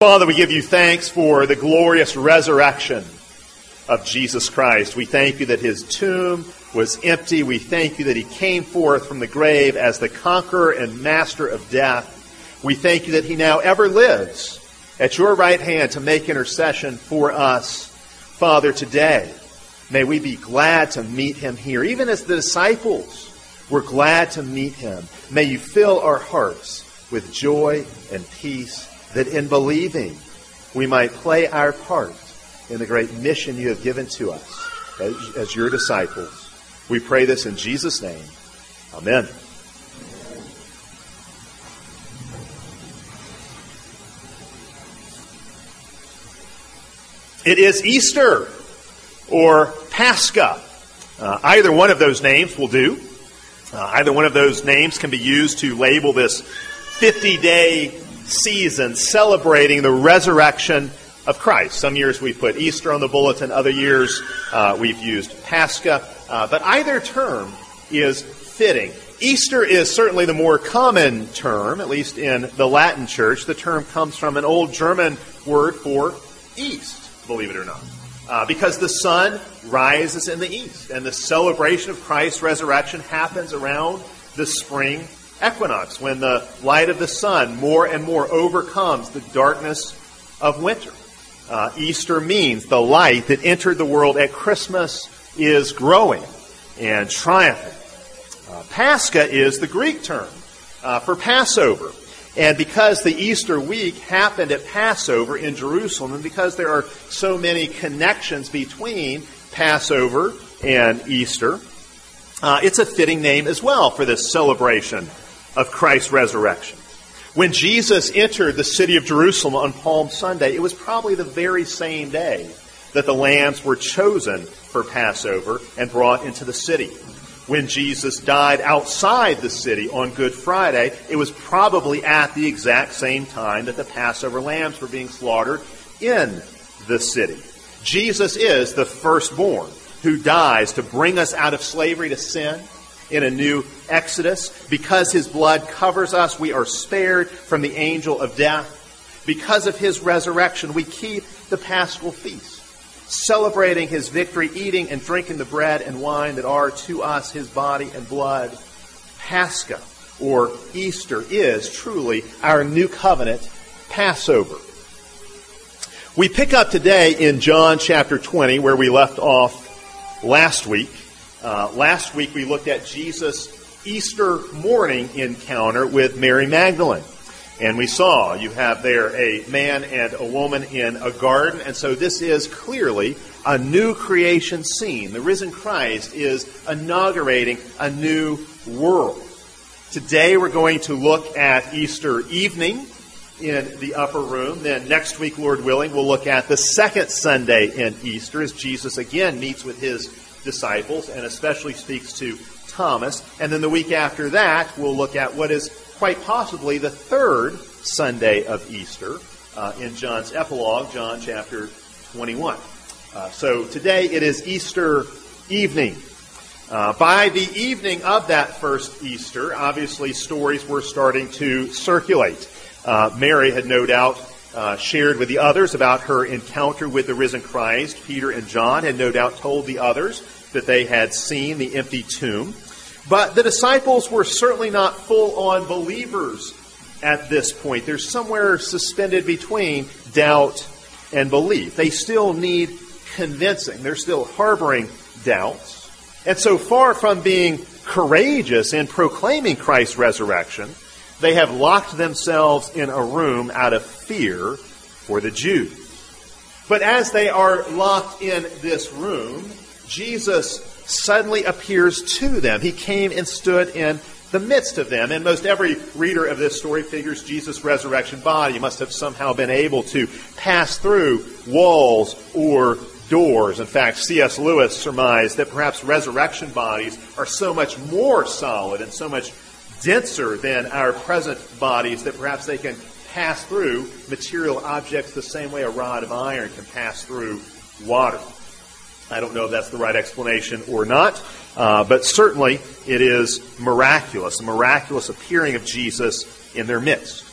Father, we give you thanks for the glorious resurrection of Jesus Christ. We thank you that his tomb was empty. We thank you that he came forth from the grave as the conqueror and master of death. We thank you that he now ever lives at your right hand to make intercession for us. Father, today, may we be glad to meet him here. Even as the disciples were glad to meet him, may you fill our hearts with joy and peace that in believing we might play our part in the great mission you have given to us as, as your disciples. We pray this in Jesus' name. Amen. It is Easter or Pascha. Uh, either one of those names will do. Uh, either one of those names can be used to label this 50 day season celebrating the resurrection of Christ. Some years we've put Easter on the bulletin, other years uh, we've used Pascha, uh, but either term is fitting. Easter is certainly the more common term, at least in the Latin church. The term comes from an old German word for east, believe it or not. Uh, because the sun rises in the east, and the celebration of Christ's resurrection happens around the spring equinox, when the light of the sun more and more overcomes the darkness of winter. Uh, Easter means the light that entered the world at Christmas is growing and triumphant. Uh, Pascha is the Greek term uh, for Passover. And because the Easter week happened at Passover in Jerusalem, and because there are so many connections between Passover and Easter, uh, it's a fitting name as well for this celebration of Christ's resurrection. When Jesus entered the city of Jerusalem on Palm Sunday, it was probably the very same day that the lambs were chosen for Passover and brought into the city. When Jesus died outside the city on Good Friday, it was probably at the exact same time that the Passover lambs were being slaughtered in the city. Jesus is the firstborn who dies to bring us out of slavery to sin in a new Exodus. Because his blood covers us, we are spared from the angel of death. Because of his resurrection, we keep the paschal feast, celebrating his victory, eating and drinking the bread and wine that are to us his body and blood. Pascha, or Easter, is truly our new covenant Passover. We pick up today in John chapter 20, where we left off last week. Uh, last week we looked at Jesus' Easter morning encounter with Mary Magdalene. And we saw you have there a man and a woman in a garden. And so this is clearly a new creation scene. The risen Christ is inaugurating a new world. Today we're going to look at Easter evening in the upper room. Then next week, Lord willing, we'll look at the second Sunday in Easter as Jesus again meets with his disciples and especially speaks to Thomas. And then the week after that, we'll look at what is quite possibly the third Sunday of Easter uh, in John's epilogue, John chapter 21. Uh, so today it is Easter evening. Uh, by the evening of that first Easter, obviously stories were starting to circulate. Uh, Mary had no doubt uh, shared with the others about her encounter with the risen Christ. Peter and John had no doubt told the others that they had seen the empty tomb. But the disciples were certainly not full on believers at this point. They're somewhere suspended between doubt and belief. They still need convincing, they're still harboring doubts. And so far from being courageous in proclaiming Christ's resurrection, they have locked themselves in a room out of fear for the Jews. But as they are locked in this room, Jesus suddenly appears to them. He came and stood in the midst of them. And most every reader of this story figures Jesus' resurrection body must have somehow been able to pass through walls or doors. In fact, C.S. Lewis surmised that perhaps resurrection bodies are so much more solid and so much denser than our present bodies that perhaps they can pass through material objects the same way a rod of iron can pass through water. I don't know if that's the right explanation or not, uh, but certainly it is miraculous, a miraculous appearing of Jesus in their midst.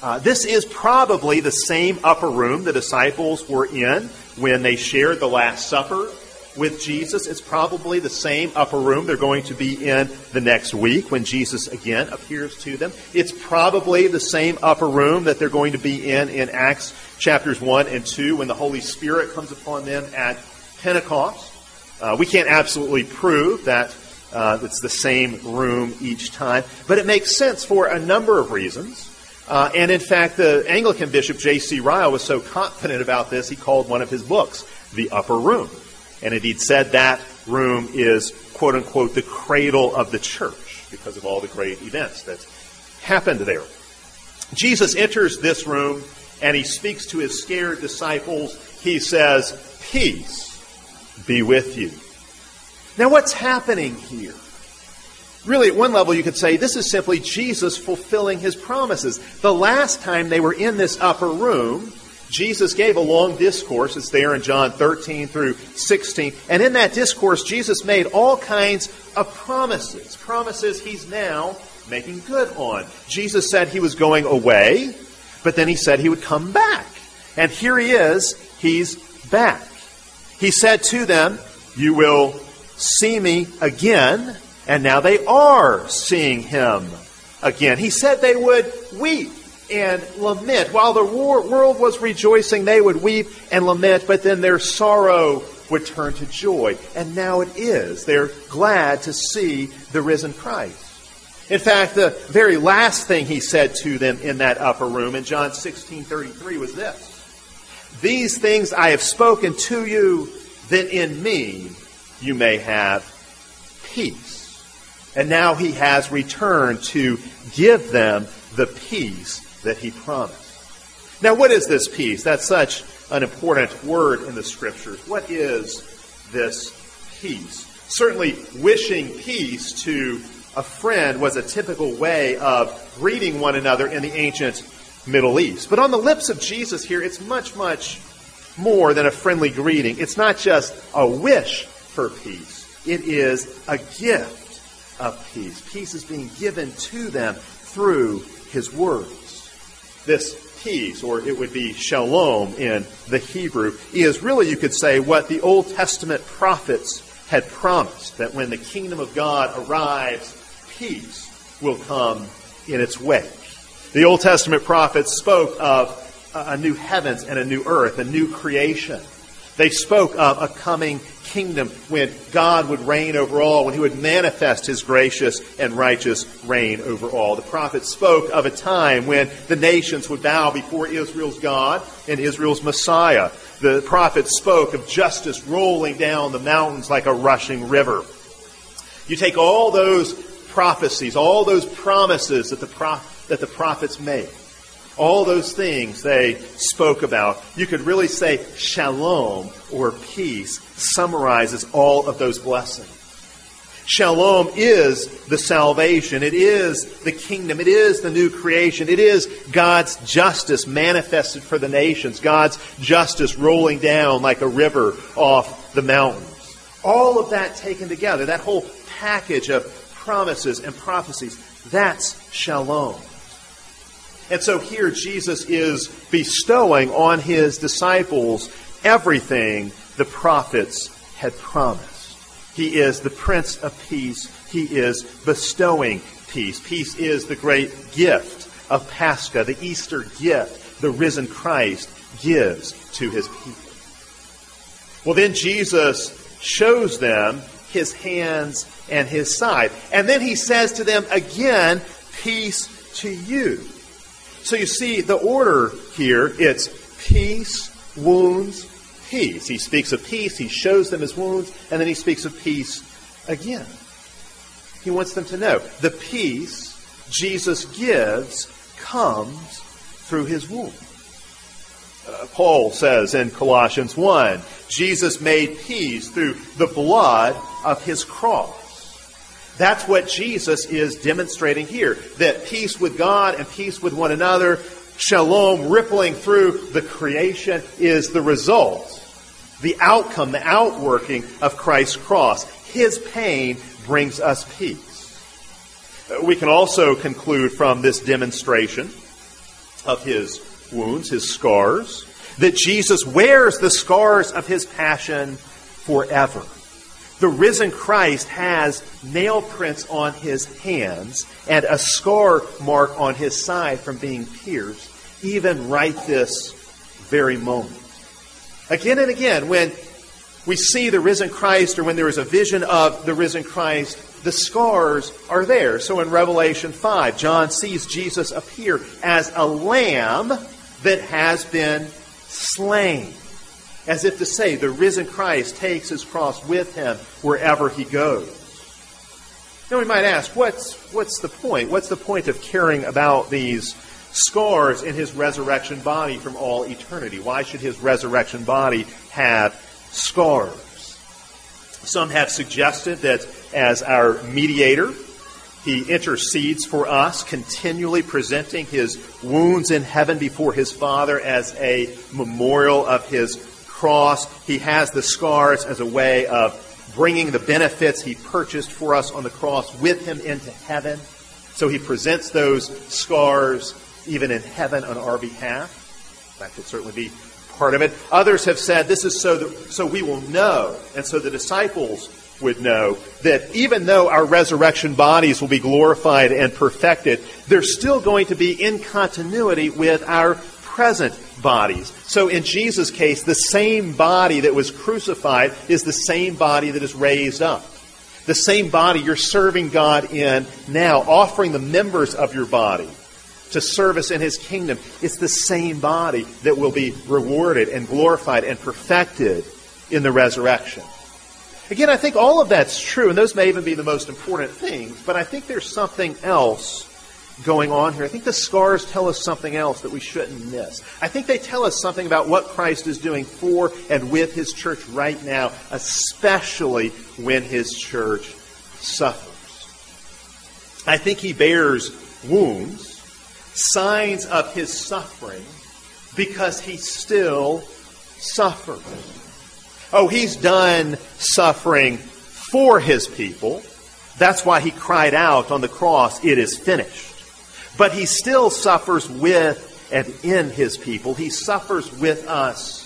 Uh, this is probably the same upper room the disciples were in when they shared the Last Supper with Jesus. It's probably the same upper room they're going to be in the next week when Jesus again appears to them. It's probably the same upper room that they're going to be in in Acts chapters 1 and 2 when the Holy Spirit comes upon them at Pentecost. Uh, we can't absolutely prove that uh, it's the same room each time, but it makes sense for a number of reasons. Uh, and in fact, the Anglican bishop J.C. Ryle was so confident about this, he called one of his books The Upper Room. And indeed said that room is, quote unquote, the cradle of the church because of all the great events that happened there. Jesus enters this room and he speaks to his scared disciples. He says, Peace be with you. Now, what's happening here? Really, at one level, you could say this is simply Jesus fulfilling his promises. The last time they were in this upper room, Jesus gave a long discourse. It's there in John 13 through 16. And in that discourse, Jesus made all kinds of promises. Promises he's now making good on. Jesus said he was going away, but then he said he would come back. And here he is, he's back. He said to them, You will see me again and now they are seeing him again. He said they would weep and lament. While the world was rejoicing, they would weep and lament, but then their sorrow would turn to joy. And now it is. They're glad to see the risen Christ. In fact, the very last thing he said to them in that upper room in John 16:33 was this. These things I have spoken to you that in me you may have peace. And now he has returned to give them the peace that he promised. Now, what is this peace? That's such an important word in the scriptures. What is this peace? Certainly, wishing peace to a friend was a typical way of greeting one another in the ancient Middle East. But on the lips of Jesus here, it's much, much more than a friendly greeting. It's not just a wish for peace, it is a gift of peace. Peace is being given to them through his words. This peace, or it would be shalom in the Hebrew, is really, you could say, what the Old Testament prophets had promised that when the kingdom of God arrives, peace will come in its wake. The Old Testament prophets spoke of a new heavens and a new earth, a new creation. They spoke of a coming kingdom when God would reign over all, when he would manifest his gracious and righteous reign over all. The prophets spoke of a time when the nations would bow before Israel's God and Israel's Messiah. The prophets spoke of justice rolling down the mountains like a rushing river. You take all those prophecies, all those promises that the, prof- that the prophets made, all those things they spoke about. You could really say shalom or peace summarizes all of those blessings. Shalom is the salvation. It is the kingdom. It is the new creation. It is God's justice manifested for the nations. God's justice rolling down like a river off the mountains. All of that taken together, that whole package of promises and prophecies, that's shalom. And so here Jesus is bestowing on his disciples everything the prophets had promised. He is the Prince of Peace. He is bestowing peace. Peace is the great gift of Pascha, the Easter gift the risen Christ gives to his people. Well, then Jesus shows them his hands and his side. And then he says to them again, Peace to you. So you see the order here it's peace, wounds, peace. He speaks of peace, he shows them his wounds, and then he speaks of peace again. He wants them to know the peace Jesus gives comes through his wounds. Uh, Paul says in Colossians 1 Jesus made peace through the blood of his cross. That's what Jesus is demonstrating here. That peace with God and peace with one another, shalom rippling through the creation, is the result, the outcome, the outworking of Christ's cross. His pain brings us peace. We can also conclude from this demonstration of his wounds, his scars, that Jesus wears the scars of his passion forever. The risen Christ has nail prints on his hands and a scar mark on his side from being pierced, even right this very moment. Again and again, when we see the risen Christ or when there is a vision of the risen Christ, the scars are there. So in Revelation 5, John sees Jesus appear as a lamb that has been slain. As if to say, the risen Christ takes his cross with him wherever he goes. Now we might ask, what's, what's the point? What's the point of caring about these scars in his resurrection body from all eternity? Why should his resurrection body have scars? Some have suggested that as our mediator, he intercedes for us, continually presenting his wounds in heaven before his Father as a memorial of his cross. He has the scars as a way of bringing the benefits he purchased for us on the cross with him into heaven. So he presents those scars even in heaven on our behalf. That could certainly be part of it. Others have said this is so that so we will know, and so the disciples would know that even though our resurrection bodies will be glorified and perfected, they're still going to be in continuity with our present bodies. So in Jesus' case, the same body that was crucified is the same body that is raised up. The same body you're serving God in now, offering the members of your body to service in His kingdom. It's the same body that will be rewarded and glorified and perfected in the resurrection. Again, I think all of that's true, and those may even be the most important things, but I think there's something else going on here. I think the scars tell us something else that we shouldn't miss. I think they tell us something about what Christ is doing for and with his church right now, especially when his church suffers. I think he bears wounds, signs of his suffering, because he still suffers. Oh, he's done suffering for his people. That's why he cried out on the cross, It is finished. But he still suffers with and in his people. He suffers with us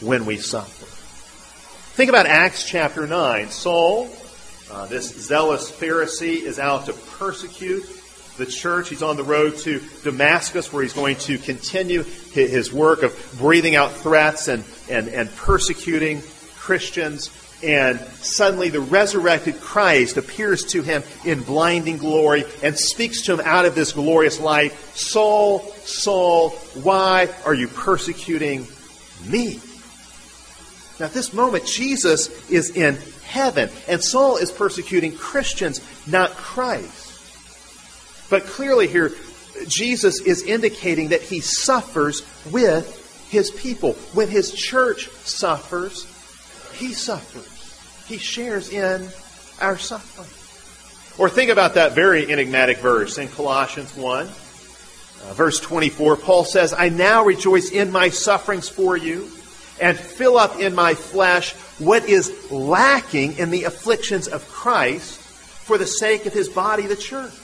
when we suffer. Think about Acts chapter 9. Saul, uh, this zealous Pharisee, is out to persecute the church. He's on the road to Damascus where he's going to continue his work of breathing out threats and, and, and persecuting Christians, and suddenly the resurrected Christ appears to him in blinding glory and speaks to him out of this glorious light Saul, Saul, why are you persecuting me? Now, at this moment, Jesus is in heaven, and Saul is persecuting Christians, not Christ. But clearly, here, Jesus is indicating that he suffers with his people. When his church suffers, he suffers. He shares in our suffering. Or think about that very enigmatic verse in Colossians 1, uh, verse 24. Paul says, I now rejoice in my sufferings for you and fill up in my flesh what is lacking in the afflictions of Christ for the sake of his body, the church.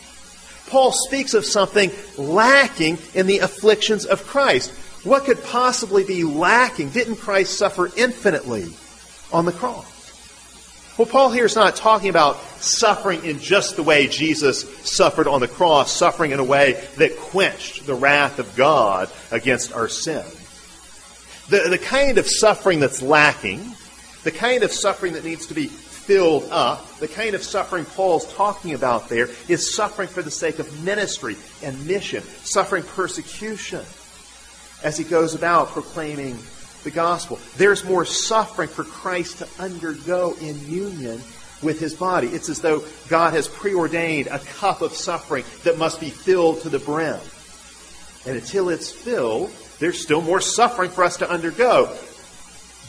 Paul speaks of something lacking in the afflictions of Christ. What could possibly be lacking? Didn't Christ suffer infinitely? On the cross. Well, Paul here is not talking about suffering in just the way Jesus suffered on the cross, suffering in a way that quenched the wrath of God against our sin. The, the kind of suffering that's lacking, the kind of suffering that needs to be filled up, the kind of suffering Paul's talking about there is suffering for the sake of ministry and mission, suffering persecution as he goes about proclaiming the gospel. There's more suffering for Christ to undergo in union with his body. It's as though God has preordained a cup of suffering that must be filled to the brim. And until it's filled, there's still more suffering for us to undergo.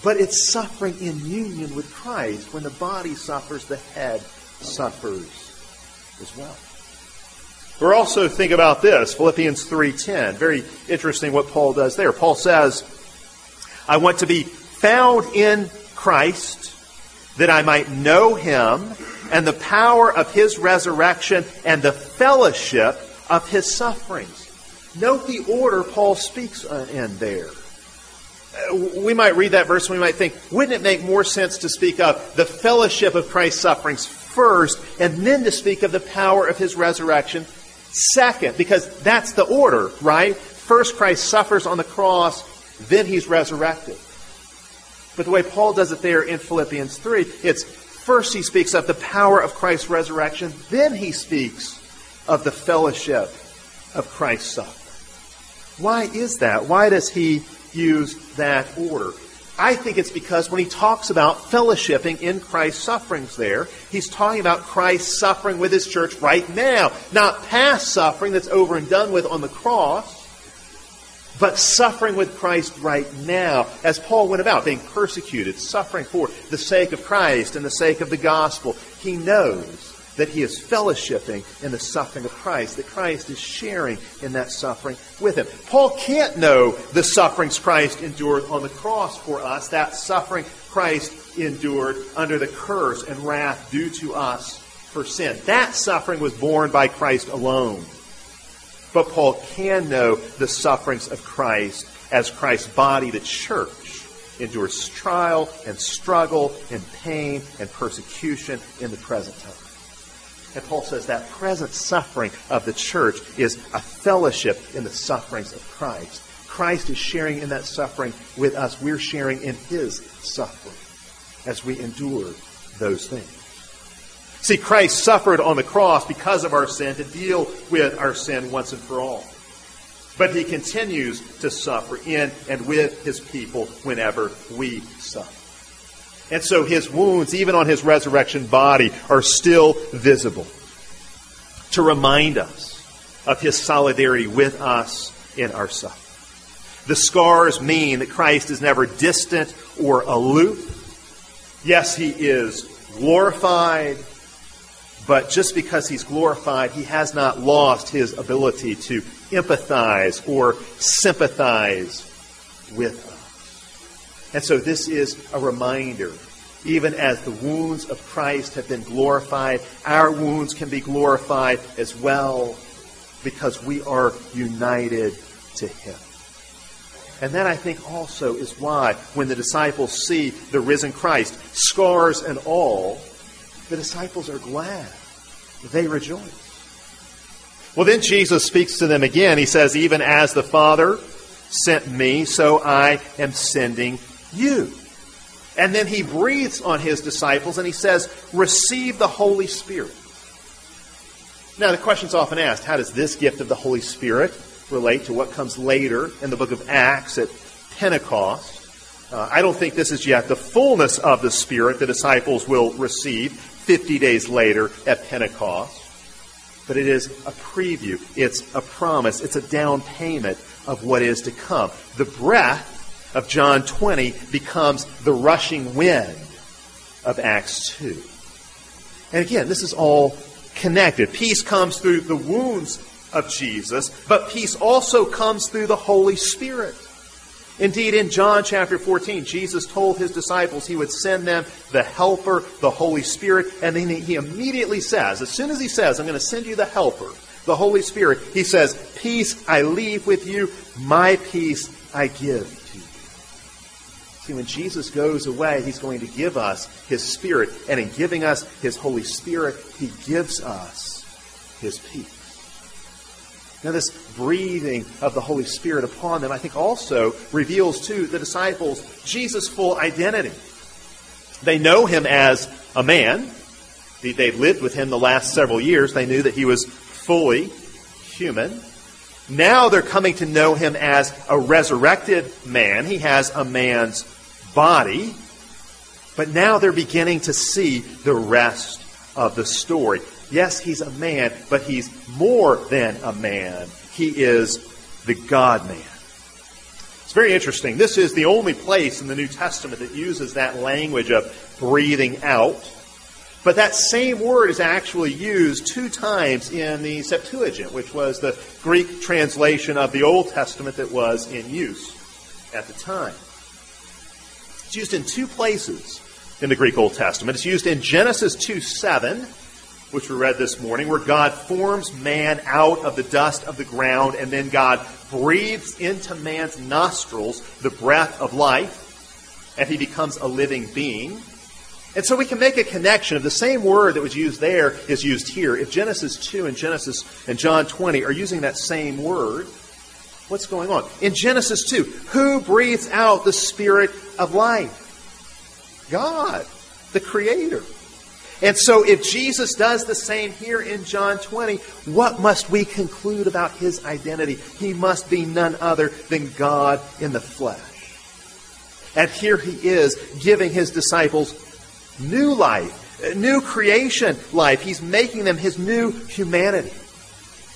But it's suffering in union with Christ. When the body suffers, the head suffers as well. Or also think about this, Philippians 3:10. Very interesting what Paul does there. Paul says, I want to be found in Christ that I might know him and the power of his resurrection and the fellowship of his sufferings, Note the order Paul speaks in there. Uh, we might read that verse and we might think, wouldn't it make more sense to speak of the fellowship of Christ's sufferings first and then to speak of the power of his resurrection second? Because that's the order, right? First, Christ suffers on the cross, then he's resurrected. But the way Paul does it there in Philippians 3, it's first he speaks of the power of Christ's resurrection, then he speaks of the fellowship of Christ's suffering. Why is that? Why does he use that order? I think it's because when he talks about fellowshipping in Christ's sufferings there, he's talking about Christ suffering with his church right now. Not past suffering that's over and done with on the cross, but suffering with Christ right now, as Paul went about, being persecuted, suffering for the sake of Christ and the sake of the gospel. He knows that he is fellowshipping in the suffering of Christ, that Christ is sharing in that suffering with him. Paul can't know the sufferings Christ endured on the cross for us, that suffering Christ endured under the curse and wrath due to us for sin. That suffering was borne by Christ alone. But Paul can know the sufferings of Christ as Christ's body, the church, endures trial and struggle and pain and persecution in the present time. And Paul says that present suffering of the church is a fellowship in the sufferings of Christ. Christ is sharing in that suffering with us. We're sharing in his suffering as we endure those things. See, Christ suffered on the cross because of our sin to deal with our sin once and for all. But he continues to suffer in and with his people whenever we suffer. And so his wounds, even on his resurrection body, are still visible to remind us of his solidarity with us in our suffering. The scars mean that Christ is never distant or aloof. Yes, he is glorified, but just because he's glorified, he has not lost his ability to empathize or sympathize with us. And so this is a reminder. Even as the wounds of Christ have been glorified, our wounds can be glorified as well because we are united to him. And that, I think, also is why when the disciples see the risen Christ, scars and all, the disciples are glad. They rejoice. Well, then Jesus speaks to them again. He says, Even as the Father sent me, so I am sending you. And then he breathes on his disciples and he says, Receive the Holy Spirit. Now, the question is often asked how does this gift of the Holy Spirit relate to what comes later in the book of Acts at Pentecost? Uh, I don't think this is yet the fullness of the Spirit the disciples will receive 50 days later at Pentecost. But it is a preview, it's a promise, it's a down payment of what is to come. The breath of John 20 becomes the rushing wind of Acts 2. And again, this is all connected. Peace comes through the wounds of Jesus, but peace also comes through the Holy Spirit. Indeed, in John chapter 14, Jesus told his disciples he would send them the Helper, the Holy Spirit, and then he immediately says, as soon as he says, I'm going to send you the Helper, the Holy Spirit, he says, Peace I leave with you, my peace I give to you. See, when Jesus goes away, he's going to give us his Spirit, and in giving us his Holy Spirit, he gives us his peace. Now, this breathing of the Holy Spirit upon them, I think, also reveals to the disciples Jesus' full identity. They know him as a man. They've lived with him the last several years. They knew that he was fully human. Now they're coming to know him as a resurrected man. He has a man's body. But now they're beginning to see the rest of the story. Yes, he's a man, but he's more than a man. He is the God man. It's very interesting. This is the only place in the New Testament that uses that language of breathing out. But that same word is actually used two times in the Septuagint, which was the Greek translation of the Old Testament that was in use at the time. It's used in two places in the Greek Old Testament. It's used in Genesis 2 7 which we read this morning, where God forms man out of the dust of the ground, and then God breathes into man's nostrils the breath of life, and he becomes a living being. And so we can make a connection of the same word that was used there is used here. If Genesis 2 and Genesis and John 20 are using that same word, what's going on? In Genesis 2, who breathes out the spirit of life? God, the creator. And so if Jesus does the same here in John 20, what must we conclude about his identity? He must be none other than God in the flesh. And here he is giving his disciples new life, new creation life. He's making them his new humanity.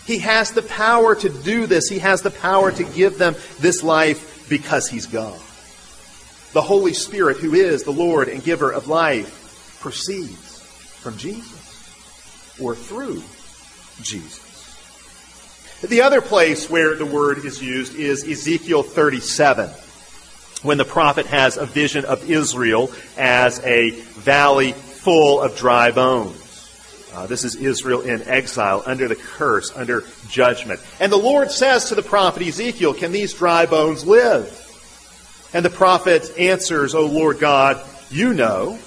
He has the power to do this. He has the power to give them this life because he's God. The Holy Spirit, who is the Lord and giver of life, proceeds from Jesus or through Jesus. The other place where the word is used is Ezekiel 37 when the prophet has a vision of Israel as a valley full of dry bones. Uh, this is Israel in exile, under the curse, under judgment. And the Lord says to the prophet Ezekiel, Can these dry bones live? And the prophet answers, O Lord God, you know.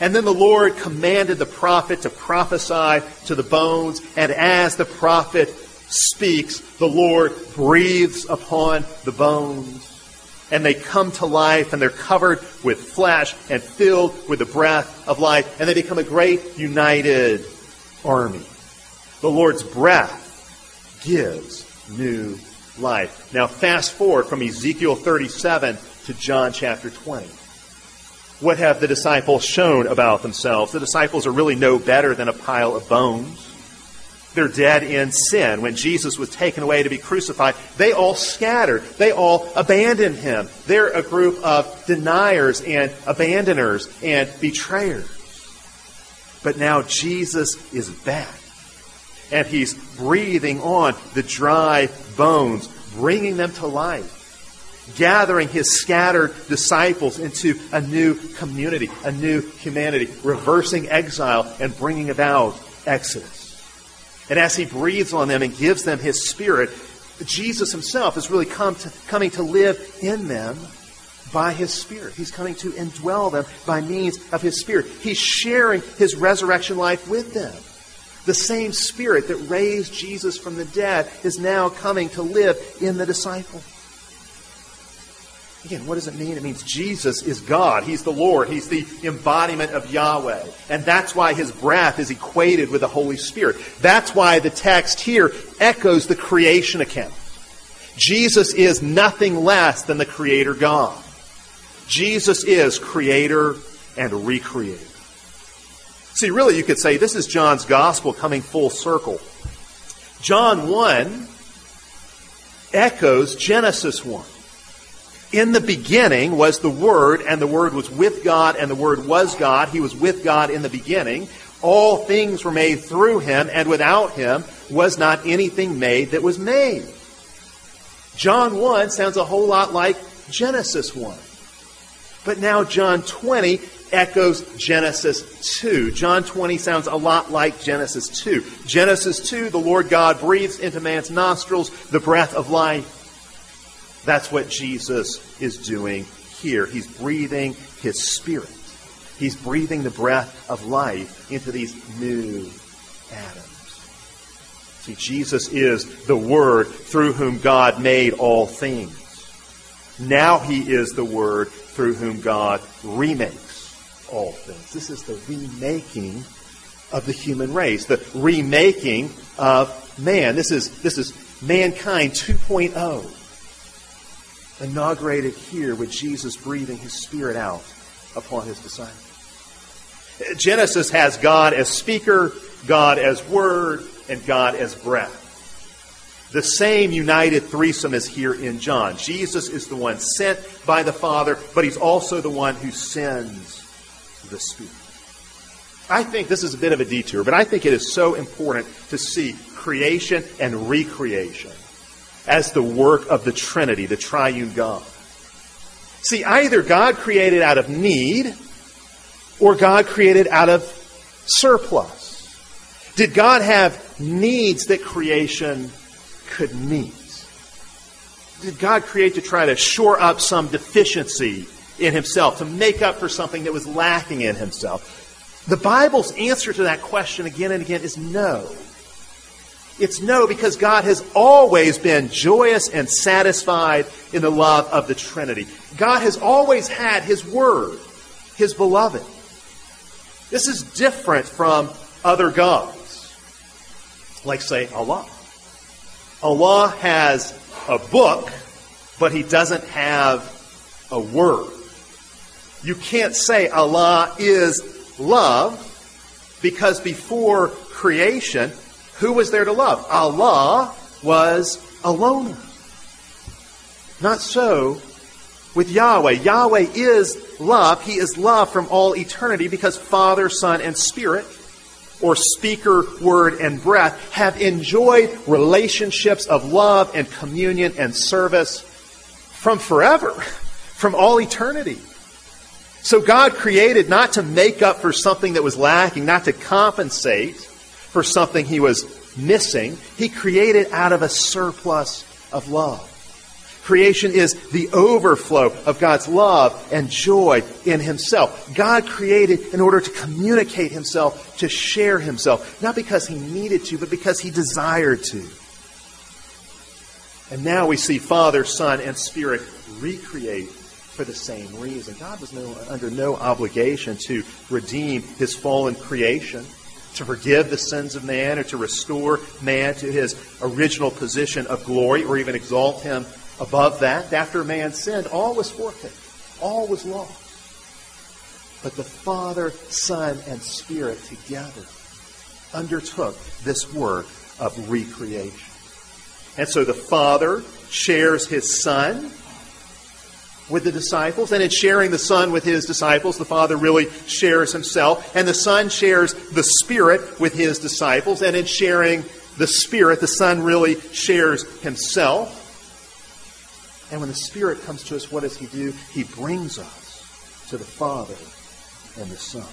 And then the Lord commanded the prophet to prophesy to the bones, and as the prophet speaks, the Lord breathes upon the bones and they come to life and they're covered with flesh and filled with the breath of life and they become a great united army. The Lord's breath gives new life. Now fast forward from Ezekiel 37 to John chapter 20. What have the disciples shown about themselves? The disciples are really no better than a pile of bones. They're dead in sin. When Jesus was taken away to be crucified, they all scattered. They all abandoned him. They're a group of deniers and abandoners and betrayers. But now Jesus is back. And he's breathing on the dry bones, bringing them to life, gathering his scattered disciples into a new community, a new humanity, reversing exile and bringing about Exodus. And as he breathes on them and gives them his spirit, Jesus himself is really to, coming to live in them by his spirit. He's coming to indwell them by means of his spirit. He's sharing his resurrection life with them. The same spirit that raised Jesus from the dead is now coming to live in the disciples. Again, what does it mean? It means Jesus is God. He's the Lord. He's the embodiment of Yahweh. And that's why his breath is equated with the Holy Spirit. That's why the text here echoes the creation account. Jesus is nothing less than the Creator God. Jesus is Creator and Recreator. See, really, you could say this is John's Gospel coming full circle. John 1 echoes Genesis 1. In the beginning was the Word, and the Word was with God, and the Word was God. He was with God in the beginning. All things were made through him, and without him was not anything made that was made. John 1 sounds a whole lot like Genesis 1. But now John 20 echoes Genesis 2. John 20 sounds a lot like Genesis 2. Genesis 2, the Lord God breathes into man's nostrils the breath of life. That's what Jesus is doing here. He's breathing his spirit. He's breathing the breath of life into these new Adams. See, Jesus is the Word through whom God made all things. Now he is the Word through whom God remakes all things. This is the remaking of the human race, the remaking of man. This is, this is mankind 2.0 inaugurated here with Jesus breathing his Spirit out upon his disciples. Genesis has God as speaker, God as word, and God as breath. The same united threesome is here in John. Jesus is the one sent by the Father, but he's also the one who sends the Spirit. I think this is a bit of a detour, but I think it is so important to see creation and recreation as the work of the Trinity, the triune God. See, either God created out of need or God created out of surplus. Did God have needs that creation could meet? Did God create to try to shore up some deficiency in himself, to make up for something that was lacking in himself? The Bible's answer to that question again and again is no. It's no, because God has always been joyous and satisfied in the love of the Trinity. God has always had His Word, His beloved. This is different from other gods, like, say, Allah. Allah has a book, but He doesn't have a word. You can't say Allah is love because before creation, who was there to love? Allah was a loner. Not so with Yahweh. Yahweh is love. He is love from all eternity because Father, Son, and Spirit, or speaker, word, and breath, have enjoyed relationships of love and communion and service from forever, from all eternity. So God created not to make up for something that was lacking, not to compensate for something he was missing. He created out of a surplus of love. Creation is the overflow of God's love and joy in Himself. God created in order to communicate Himself, to share Himself, not because He needed to, but because He desired to. And now we see Father, Son, and Spirit recreate for the same reason. God was no, under no obligation to redeem His fallen creation to forgive the sins of man or to restore man to his original position of glory or even exalt him above that. After man sinned, all was forfeit, all was lost. But the Father, Son, and Spirit together undertook this work of recreation. And so the Father shares his Son with the disciples. And in sharing the Son with his disciples, the Father really shares himself. And the Son shares the Spirit with his disciples. And in sharing the Spirit, the Son really shares himself. And when the Spirit comes to us, what does he do? He brings us to the Father and the Son.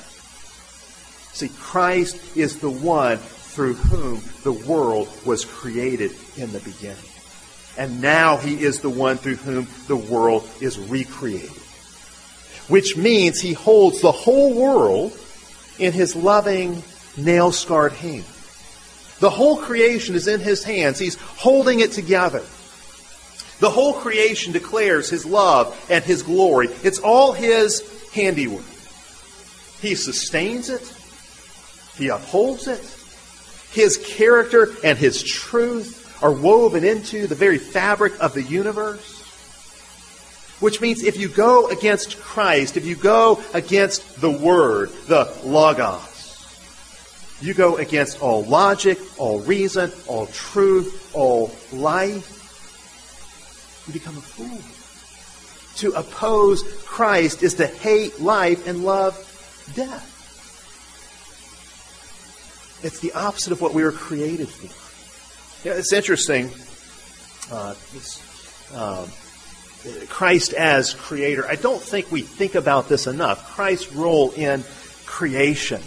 See, Christ is the one through whom the world was created in the beginning. And now he is the one through whom the world is recreated. Which means he holds the whole world in his loving, nail scarred hand. The whole creation is in his hands. He's holding it together. The whole creation declares his love and his glory. It's all his handiwork. He sustains it. He upholds it. His character and his truth are woven into the very fabric of the universe. Which means if you go against Christ, if you go against the Word, the Logos, you go against all logic, all reason, all truth, all life, you become a fool. To oppose Christ is to hate life and love death. It's the opposite of what we were created for. Yeah, it's interesting. Uh, this, um, Christ as creator. I don't think we think about this enough. Christ's role in creation.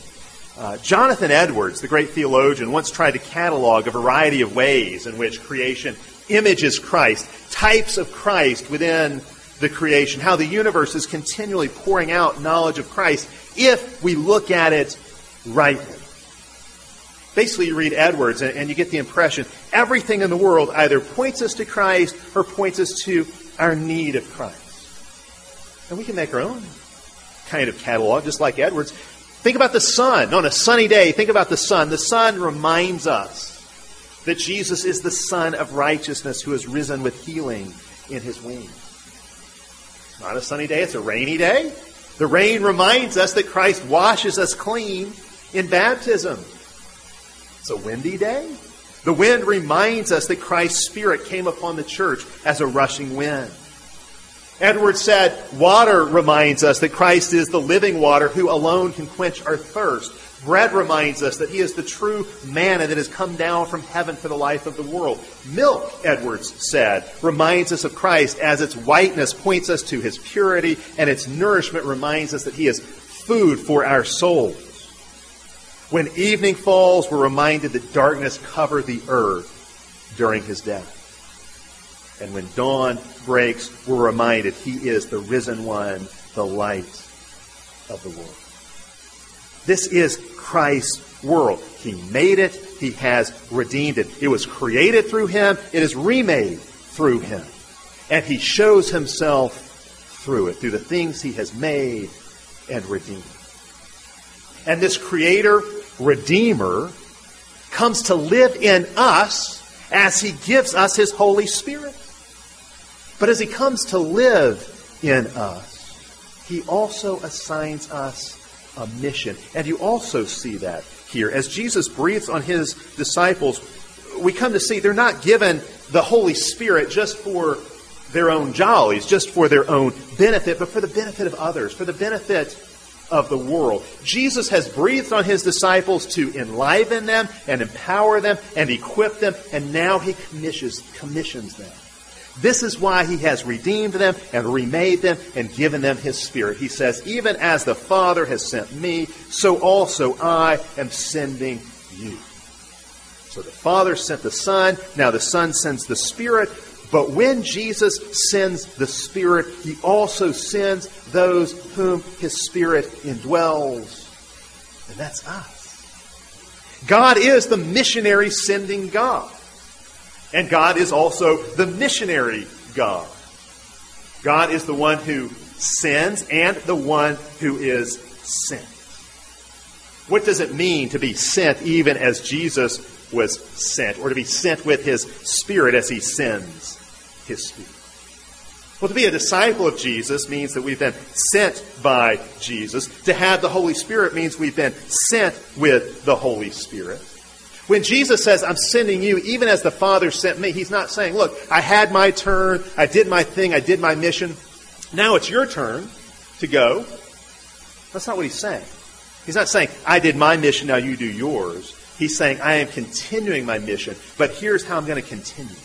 Uh, Jonathan Edwards, the great theologian, once tried to catalog a variety of ways in which creation images Christ, types of Christ within the creation, how the universe is continually pouring out knowledge of Christ if we look at it rightly. Basically, you read Edwards and, and you get the impression everything in the world either points us to Christ or points us to our need of Christ. And we can make our own kind of catalog, just like Edwards. Think about the sun. On a sunny day, think about the sun. The sun reminds us that Jesus is the Son of righteousness who has risen with healing in his wings. It's not a sunny day, it's a rainy day. The rain reminds us that Christ washes us clean in baptism. It's a windy day. The wind reminds us that Christ's Spirit came upon the church as a rushing wind. Edwards said, Water reminds us that Christ is the living water who alone can quench our thirst. Bread reminds us that he is the true manna that has come down from heaven for the life of the world. Milk, Edwards said, reminds us of Christ as its whiteness points us to his purity, and its nourishment reminds us that he is food for our souls. When evening falls, we're reminded that darkness covered the earth during his death. And when dawn breaks, we're reminded he is the risen one, the light of the world. This is Christ's world. He made it. He has redeemed it. It was created through him. It is remade through him. And he shows himself through it, through the things he has made and redeemed. And this creator, redeemer, comes to live in us as he gives us his Holy Spirit. But as he comes to live in us, he also assigns us a mission. And you also see that here. As Jesus breathes on his disciples, we come to see they're not given the Holy Spirit just for their own jollies, just for their own benefit, but for the benefit of others, for the benefit of the world. Jesus has breathed on his disciples to enliven them and empower them and equip them, and now he commissions, commissions them. This is why he has redeemed them and remade them and given them his spirit. He says, Even as the Father has sent me, so also I am sending you. So the Father sent the Son, now the Son sends the Spirit. But when Jesus sends the Spirit, he also sends those whom his Spirit indwells. And that's us. God is the missionary sending God. And God is also the missionary God. God is the one who sends and the one who is sent. What does it mean to be sent even as Jesus was sent, or to be sent with his Spirit as he sends his Spirit? Well, to be a disciple of Jesus means that we've been sent by Jesus. To have the Holy Spirit means we've been sent with the Holy Spirit. When Jesus says, I'm sending you, even as the Father sent me, he's not saying, look, I had my turn, I did my thing, I did my mission. Now it's your turn to go. That's not what he's saying. He's not saying, I did my mission, now you do yours. He's saying, I am continuing my mission, but here's how I'm going to continue.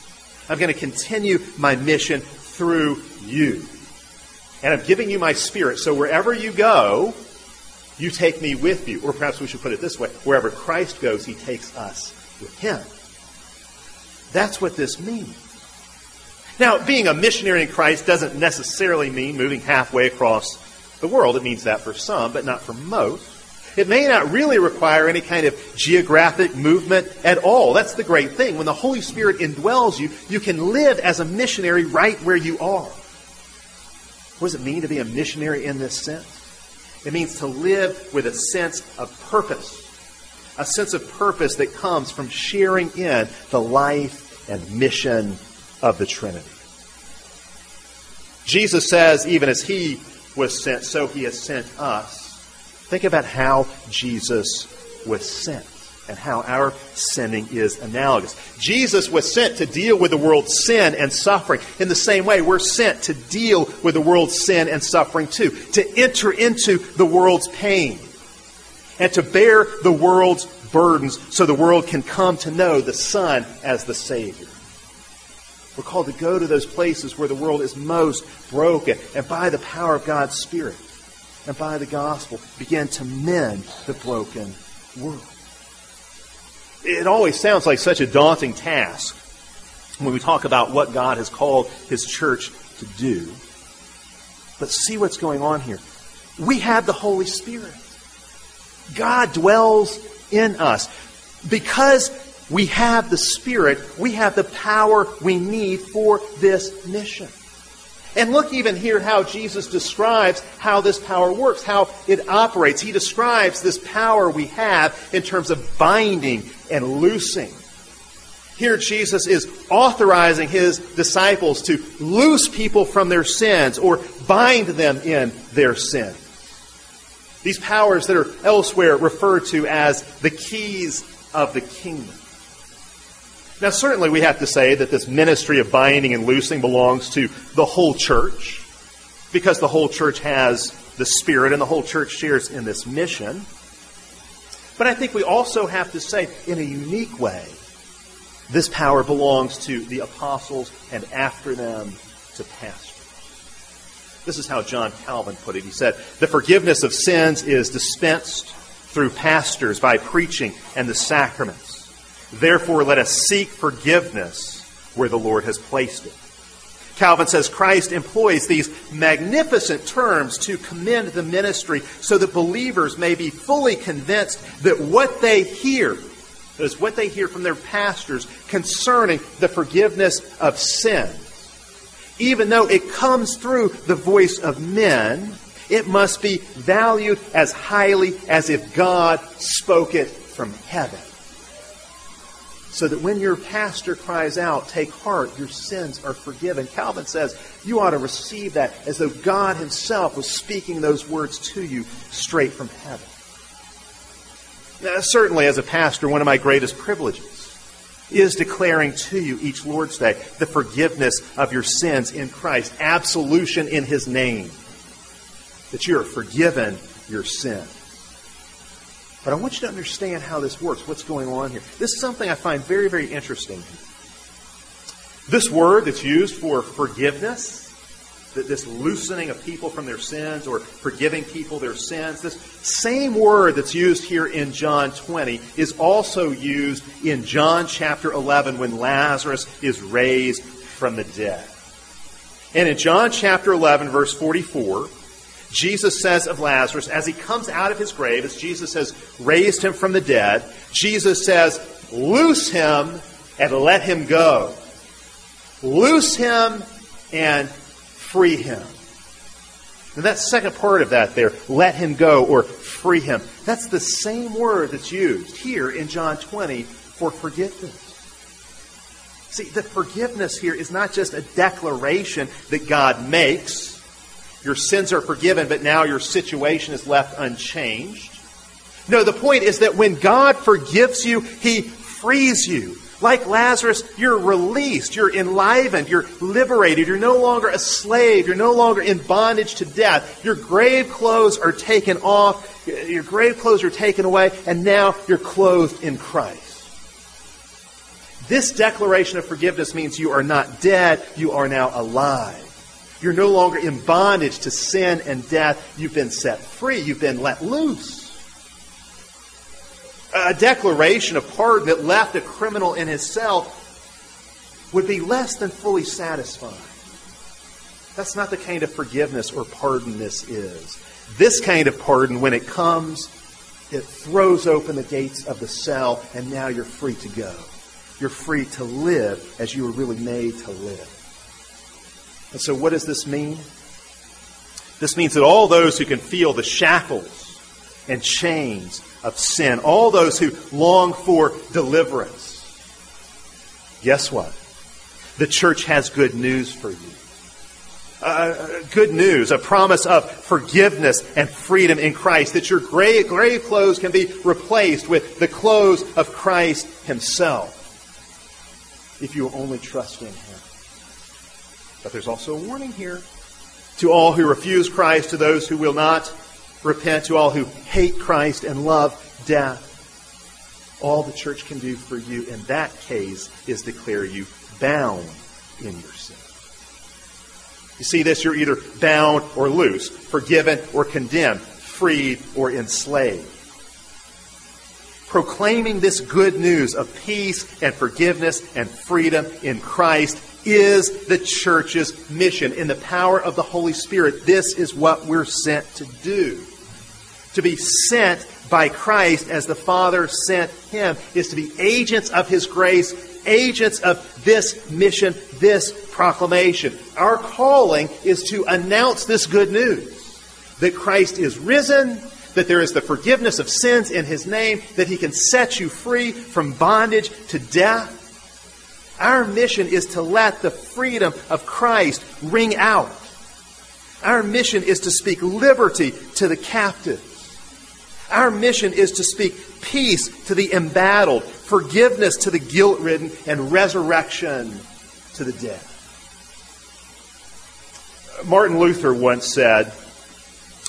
I'm going to continue my mission through you. And I'm giving you my spirit, so wherever you go, you take me with you. Or perhaps we should put it this way wherever Christ goes, he takes us with him. That's what this means. Now, being a missionary in Christ doesn't necessarily mean moving halfway across the world. It means that for some, but not for most. It may not really require any kind of geographic movement at all. That's the great thing. When the Holy Spirit indwells you, you can live as a missionary right where you are. What does it mean to be a missionary in this sense? It means to live with a sense of purpose. A sense of purpose that comes from sharing in the life and mission of the Trinity. Jesus says, even as he was sent, so he has sent us. Think about how Jesus was sent and how our sending is analogous. Jesus was sent to deal with the world's sin and suffering. In the same way, we're sent to deal with the world's sin and suffering too, to enter into the world's pain and to bear the world's burdens so the world can come to know the Son as the Savior. We're called to go to those places where the world is most broken and by the power of God's Spirit and by the gospel began to mend the broken world. It always sounds like such a daunting task when we talk about what God has called His church to do. But see what's going on here. We have the Holy Spirit. God dwells in us. Because we have the Spirit, we have the power we need for this mission. And look even here how Jesus describes how this power works, how it operates. He describes this power we have in terms of binding and loosing. Here, Jesus is authorizing his disciples to loose people from their sins or bind them in their sin. These powers that are elsewhere referred to as the keys of the kingdom. Now, certainly we have to say that this ministry of binding and loosing belongs to the whole church, because the whole church has the Spirit and the whole church shares in this mission. But I think we also have to say, in a unique way, this power belongs to the apostles and after them to pastors. This is how John Calvin put it. He said, The forgiveness of sins is dispensed through pastors by preaching and the sacraments. Therefore, let us seek forgiveness where the Lord has placed it. Calvin says Christ employs these magnificent terms to commend the ministry so that believers may be fully convinced that what they hear is what they hear from their pastors concerning the forgiveness of sins, Even though it comes through the voice of men, it must be valued as highly as if God spoke it from heaven so that when your pastor cries out, take heart, your sins are forgiven. Calvin says you ought to receive that as though God himself was speaking those words to you straight from heaven. Now, certainly, as a pastor, one of my greatest privileges is declaring to you each Lord's Day the forgiveness of your sins in Christ, absolution in his name, that you are forgiven your sins. But I want you to understand how this works, what's going on here. This is something I find very, very interesting. This word that's used for forgiveness, that this loosening of people from their sins or forgiving people their sins, this same word that's used here in John 20 is also used in John chapter 11 when Lazarus is raised from the dead. And in John chapter 11, verse 44, Jesus says of Lazarus, as he comes out of his grave, as Jesus has raised him from the dead, Jesus says, Loose him and let him go. Loose him and free him. And that second part of that there, let him go or free him, that's the same word that's used here in John 20 for forgiveness. See, the forgiveness here is not just a declaration that God makes your sins are forgiven, but now your situation is left unchanged. No, the point is that when God forgives you, He frees you. Like Lazarus, you're released, you're enlivened, you're liberated, you're no longer a slave, you're no longer in bondage to death. Your grave clothes are taken off, your grave clothes are taken away, and now you're clothed in Christ. This declaration of forgiveness means you are not dead, you are now alive. You're no longer in bondage to sin and death. You've been set free. You've been let loose. A declaration of pardon that left a criminal in his cell would be less than fully satisfying. That's not the kind of forgiveness or pardon this is. This kind of pardon, when it comes, it throws open the gates of the cell, and now you're free to go. You're free to live as you were really made to live. And so, what does this mean? This means that all those who can feel the shackles and chains of sin, all those who long for deliverance, guess what? The church has good news for you. Uh, good news, a promise of forgiveness and freedom in Christ, that your grave, grave clothes can be replaced with the clothes of Christ Himself if you only trust in Him. But there's also a warning here to all who refuse Christ, to those who will not repent, to all who hate Christ and love death. All the church can do for you in that case is declare you bound in your sin. You see this? You're either bound or loose, forgiven or condemned, freed or enslaved. Proclaiming this good news of peace and forgiveness and freedom in Christ is the church's mission. In the power of the Holy Spirit, this is what we're sent to do. To be sent by Christ as the Father sent him is to be agents of his grace, agents of this mission, this proclamation. Our calling is to announce this good news that Christ is risen, that there is the forgiveness of sins in his name, that he can set you free from bondage to death our mission is to let the freedom of Christ ring out. Our mission is to speak liberty to the captives. Our mission is to speak peace to the embattled, forgiveness to the guilt ridden, and resurrection to the dead. Martin Luther once said,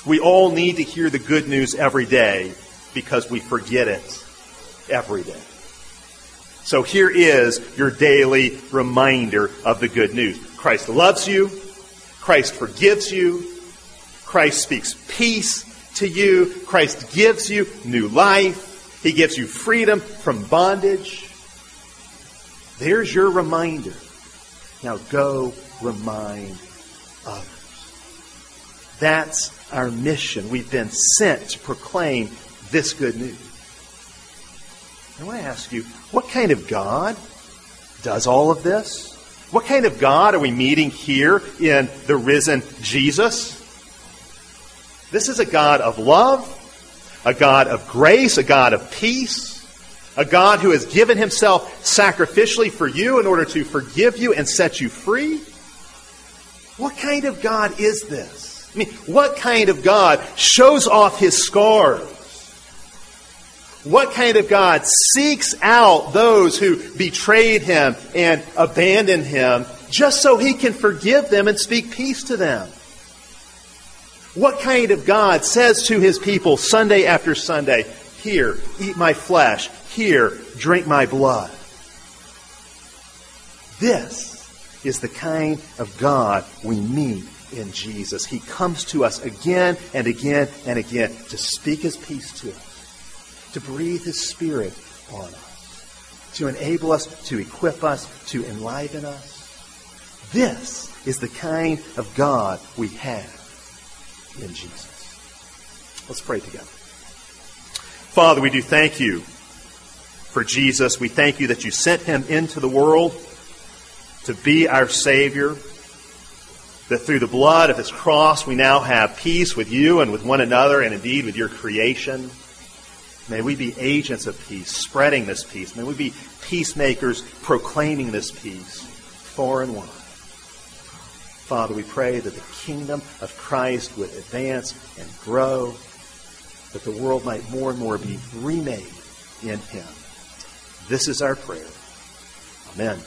We all need to hear the good news every day because we forget it every day. So here is your daily reminder of the good news. Christ loves you. Christ forgives you. Christ speaks peace to you. Christ gives you new life. He gives you freedom from bondage. There's your reminder. Now go remind others. That's our mission. We've been sent to proclaim this good news. I want to ask you, what kind of God does all of this? What kind of God are we meeting here in the risen Jesus? This is a God of love, a God of grace, a God of peace, a God who has given himself sacrificially for you in order to forgive you and set you free. What kind of God is this? I mean, what kind of God shows off his scars? What kind of God seeks out those who betrayed him and abandoned him just so he can forgive them and speak peace to them? What kind of God says to his people Sunday after Sunday, Here, eat my flesh. Here, drink my blood. This is the kind of God we meet in Jesus. He comes to us again and again and again to speak his peace to us, to breathe his spirit on us, to enable us, to equip us, to enliven us. This is the kind of God we have in Jesus. Let's pray together. Father, we do thank you for Jesus. We thank you that you sent him into the world to be our Savior. That through the blood of his cross we now have peace with you and with one another and indeed with your creation. May we be agents of peace, spreading this peace. May we be peacemakers, proclaiming this peace far and wide. Father, we pray that the kingdom of Christ would advance and grow, that the world might more and more be remade in him. This is our prayer. Amen.